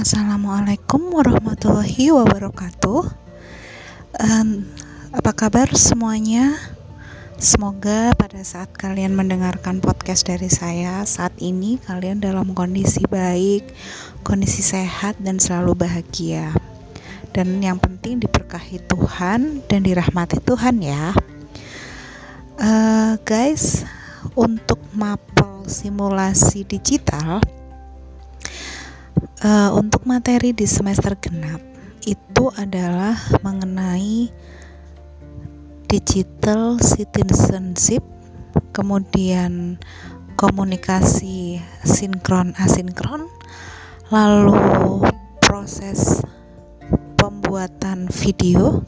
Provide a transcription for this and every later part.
Assalamualaikum warahmatullahi wabarakatuh. Um, apa kabar semuanya? Semoga pada saat kalian mendengarkan podcast dari saya saat ini kalian dalam kondisi baik, kondisi sehat dan selalu bahagia. Dan yang penting diberkahi Tuhan dan dirahmati Tuhan ya. Uh, guys, untuk mapel simulasi digital uh, untuk materi di semester genap itu adalah mengenai digital citizenship, kemudian komunikasi sinkron asinkron, lalu proses pembuatan video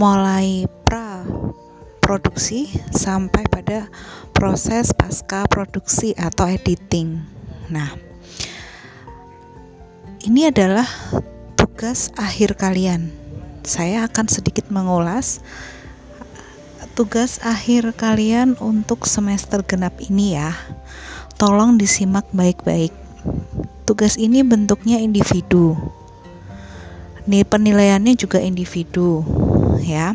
mulai pra produksi sampai pada proses pasca produksi atau editing. Nah, ini adalah tugas akhir kalian. Saya akan sedikit mengulas tugas akhir kalian untuk semester genap ini ya. Tolong disimak baik-baik. Tugas ini bentuknya individu. Penilaiannya juga individu ya.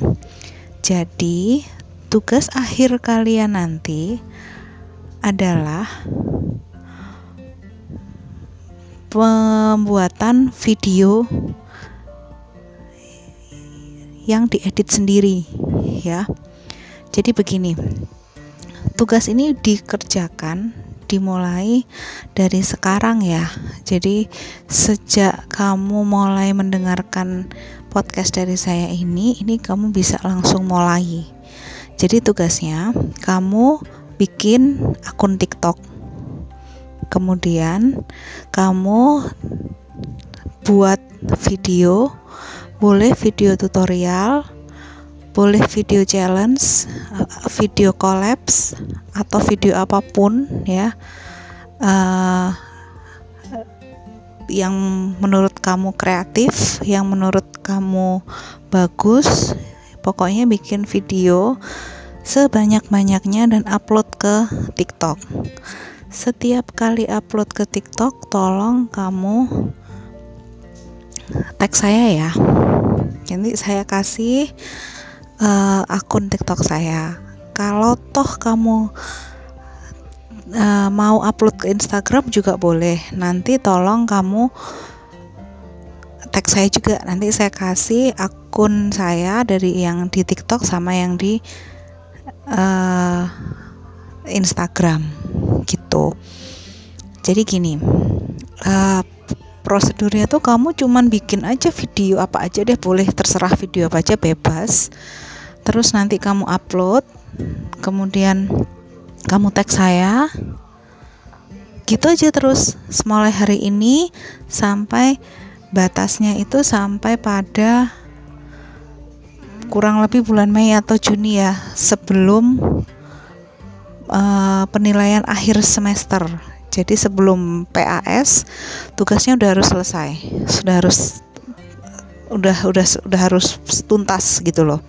Jadi, tugas akhir kalian nanti adalah pembuatan video yang diedit sendiri ya. Jadi begini. Tugas ini dikerjakan dimulai dari sekarang ya. Jadi sejak kamu mulai mendengarkan podcast dari saya ini, ini kamu bisa langsung mulai. Jadi tugasnya kamu bikin akun TikTok kemudian kamu buat video boleh video tutorial boleh video challenge video collapse atau video apa pun ya. Uh, yang menurut kamu kreatif yang menurut kamu bagus pokoknya bikin video sebanyak-banyaknya dan upload ke TikTok setiap kali upload ke TikTok tolong kamu tag saya ya. Nanti saya kasih uh, akun TikTok saya. Kalau toh kamu uh, mau upload ke Instagram juga boleh. Nanti tolong kamu tag saya juga. Nanti saya kasih akun saya dari yang di TikTok sama yang di uh, Instagram gitu. Jadi gini uh, prosedurnya tuh kamu cuman bikin aja video apa aja deh boleh terserah video apa aja bebas. Terus nanti kamu upload kemudian kamu tag saya. Gitu aja terus mulai hari ini sampai batasnya itu sampai pada kurang lebih bulan Mei atau Juni ya sebelum uh, penilaian akhir semester. Jadi sebelum PAS tugasnya udah harus selesai, sudah harus udah udah udah harus tuntas gitu loh.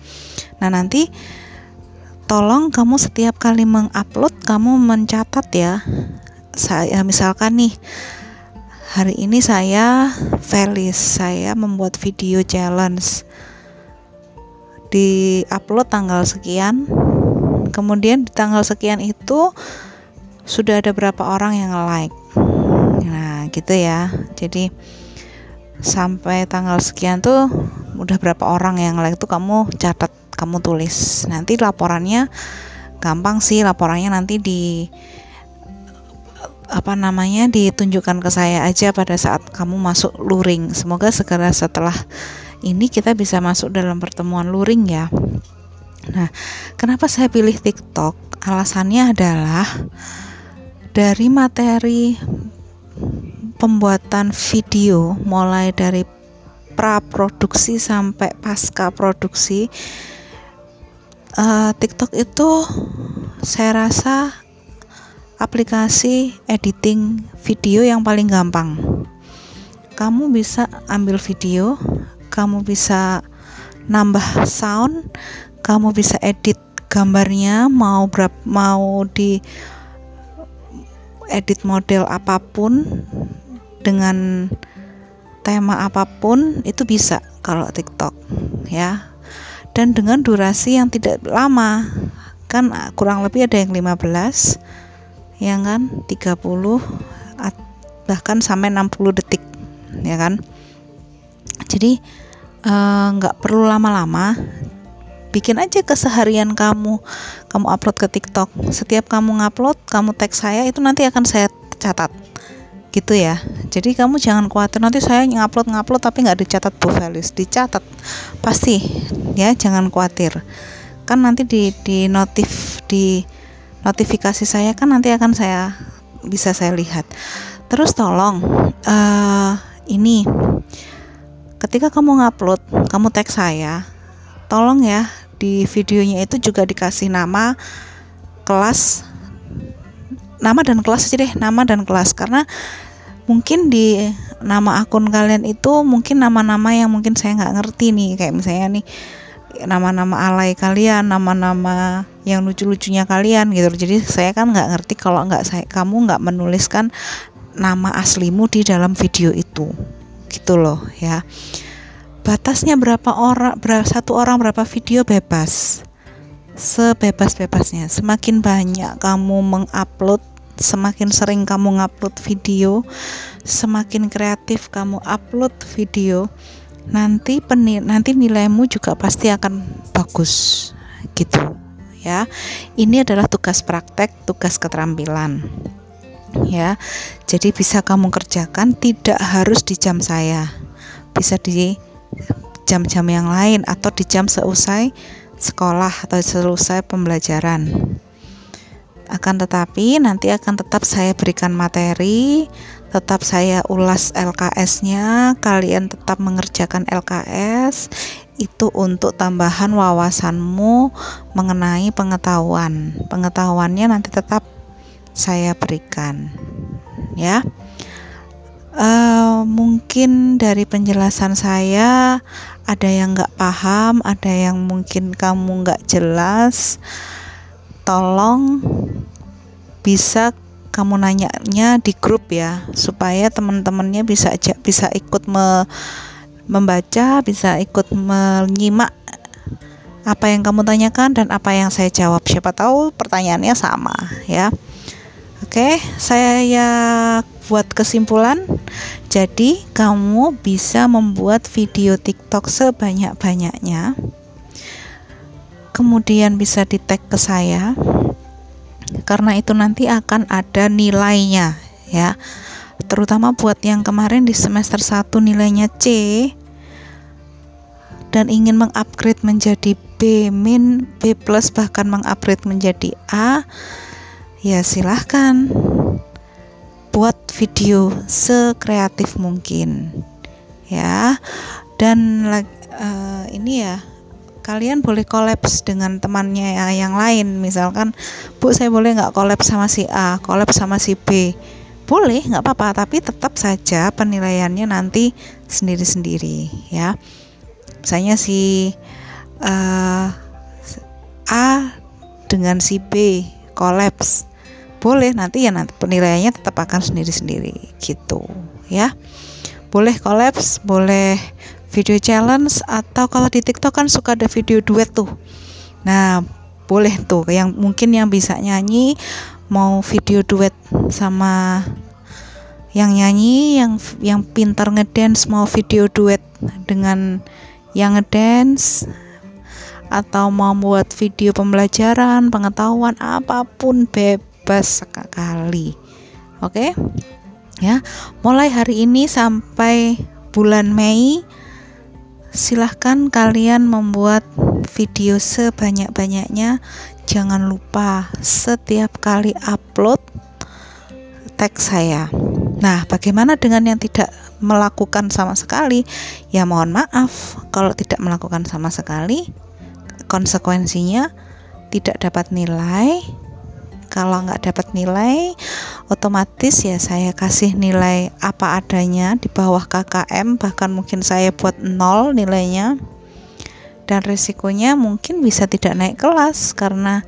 Nah nanti tolong kamu setiap kali mengupload kamu mencatat ya. Saya misalkan nih hari ini saya Felis saya membuat video challenge di upload tanggal sekian kemudian di tanggal sekian itu sudah ada berapa orang yang like nah gitu ya. Jadi sampai tanggal sekian tuh udah berapa orang yang like tuh kamu catat kamu tulis. Nanti laporannya gampang sih laporannya nanti di apa namanya ditunjukkan ke saya aja pada saat kamu masuk luring. Semoga segera setelah ini kita bisa masuk dalam pertemuan luring ya Nah, kenapa saya pilih TikTok? Alasannya adalah dari materi pembuatan video mulai dari pra produksi sampai pasca produksi uh, TikTok itu saya rasa aplikasi editing video yang paling gampang. Kamu bisa ambil video, kamu bisa nambah sound, kamu bisa edit gambarnya mau berapa mau di edit model apa pun dengan tema apa pun itu bisa kalau TikTok ya. Dan dengan durasi yang tidak lama kan kurang lebih ada yang 15 ya kan 30 bahkan sampai 60 detik ya kan. Jadi eh, nggak uh, perlu lama-lama bikin aja keseharian kamu. Kamu upload ke TikTok. Setiap kamu ngupload kamu tag saya itu nanti akan saya catat. Gitu ya. Jadi kamu jangan khawatir. Nanti saya ngupload ngupload tapi nggak dicatat Bu Felis dicatat. Pasti. Ya jangan khawatir. Kan nanti di di notif di notifikasi saya kan nanti akan saya bisa saya lihat. Terus tolong uh, ini. Ketika kamu ngupload kamu tag saya tolong ya di videonya itu juga dikasih nama kelas nama dan kelas aja deh nama dan kelas. Karena mungkin di nama akun kalian itu mungkin nama-nama yang mungkin saya nggak ngerti nih. Kayak misalnya nih nama-nama alay kalian nama-nama yang lucu-lucunya kalian gitu. Jadi saya kan nggak ngerti kalau nggak saya kamu nggak menuliskan nama aslimu di dalam video itu. Gitu loh ya batasnya berapa orang berapa satu orang berapa video bebas. Sebebas-bebasnya. Semakin banyak kamu mengupload semakin sering kamu ngupload video semakin kreatif kamu upload video nanti penil nanti nilaimu juga pasti akan bagus. Gitu ya. Ini adalah tugas praktek tugas keterampilan ya. Jadi bisa kamu kerjakan tidak harus di jam saya. Bisa di jam-jam yang lain atau di jam seusai sekolah atau selesai pembelajaran. Akan tetapi nanti akan tetap saya berikan materi, tetap saya ulas LKS-nya, kalian tetap mengerjakan LKS itu untuk tambahan wawasanmu mengenai pengetahuan. Pengetahuannya nanti tetap saya berikan. Ya uh, mungkin dari penjelasan saya ada yang nggak paham, ada yang mungkin kamu nggak jelas. Tolong bisa kamu nanyanya di grup ya, supaya teman-temannya bisa bisa ikut me, membaca, bisa ikut menyimak apa yang kamu tanyakan dan apa yang saya jawab. Siapa tahu pertanyaannya sama ya. Oke, saya ya buat kesimpulan. Jadi, kamu bisa membuat video TikTok sebanyak-banyaknya. Kemudian bisa di-tag ke saya. Karena itu nanti akan ada nilainya ya. Terutama buat yang kemarin di semester 1 nilainya C dan ingin mengupgrade menjadi B min, B plus bahkan mengupgrade menjadi A ya silahkan buat video sekreatif mungkin ya. Dan uh, ini ya kalian boleh kolaps dengan temannya ya, yang lain. Misalkan bu saya boleh nggak kolaps sama si A kolaps sama si B? Boleh nggak apa-apa. Tapi tetap saja penilaiannya nanti sendiri-sendiri ya. Misalnya si uh, A dengan si B kolaps boleh nanti ya nanti penilaiannya tetap akan sendiri-sendiri gitu ya. Boleh kolaps boleh video challenge atau kalau di TikTok kan suka ada video duet tuh. Nah boleh tuh yang mungkin yang bisa nyanyi mau video duet sama yang nyanyi yang yang pintar ngedance mau video duet dengan yang ngedance atau mau buat video pembelajaran, pengetahuan apa pun bebas sekali. Oke. Ya, mulai hari ini sampai bulan Mei silahkan kalian membuat video sebanyak-banyaknya. Jangan lupa setiap kali upload tag saya. Nah, bagaimana dengan yang tidak melakukan sama sekali? Ya mohon maaf kalau tidak melakukan sama sekali konsekuensinya tidak dapat nilai kalau nggak dapat nilai otomatis ya saya kasih nilai apa adanya di bawah KKM bahkan mungkin saya buat nol nilainya. Dan resikonya mungkin bisa tidak naik kelas karena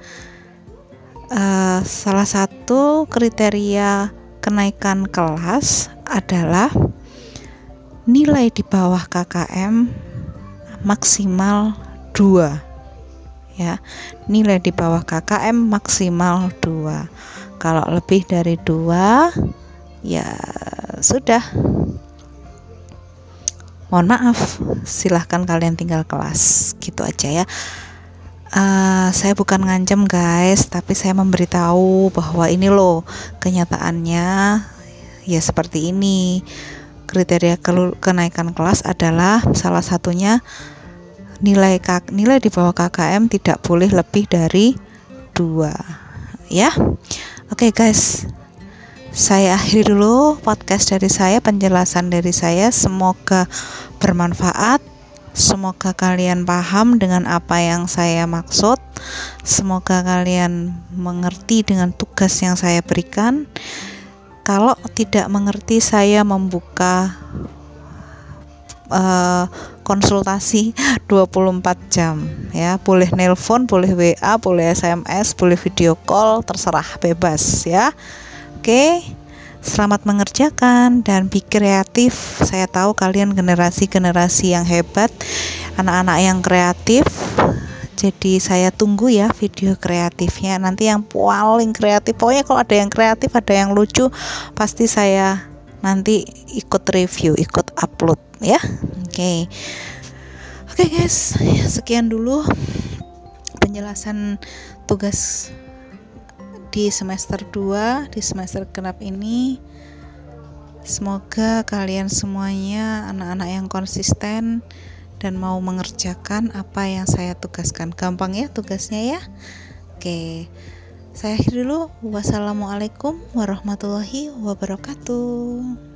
uh, salah satu kriteria kenaikan kelas adalah nilai di bawah KKM maksimal 2 ya. Nilai di bawah KKM maksimal 2 kalau lebih dari 2 ya sudah. Mohon maaf silahkan kalian tinggal kelas. Gitu aja ya. Uh, saya bukan ngancem guys tapi saya memberitahu bahwa ini loh kenyataannya ya seperti ini. Kriteria kenaikan kelas adalah salah satunya nilai nilai di bawah KKM tidak boleh lebih dari dua. Ya? Oke okay, guys. Saya akhiri dulu podcast dari saya penjelasan dari saya. Semoga bermanfaat. Semoga kalian paham dengan apa yang saya maksud. Semoga kalian mengerti dengan tugas yang saya berikan. Kalau tidak mengerti saya membuka uh, konsultasi 24 jam ya. Boleh nelpon boleh WA boleh SMS boleh video call terserah bebas ya. Oke selamat mengerjakan dan be kreatif saya tahu kalian generasi-generasi yang hebat anak-anak yang kreatif. Jadi saya tunggu ya video kreatifnya. Nanti yang paling kreatif pokoknya kalau ada yang kreatif ada yang lucu pasti saya nanti ikut review ikut upload ya oke okay. oke okay, guys sekian dulu penjelasan tugas di semester 2 di semester genap ini semoga kalian semuanya anak-anak yang konsisten dan mau mengerjakan apa yang saya tugaskan. Gampang ya tugasnya ya. Oke. Saya akhiri dulu. Wassalamualaikum warahmatullahi wabarakatuh.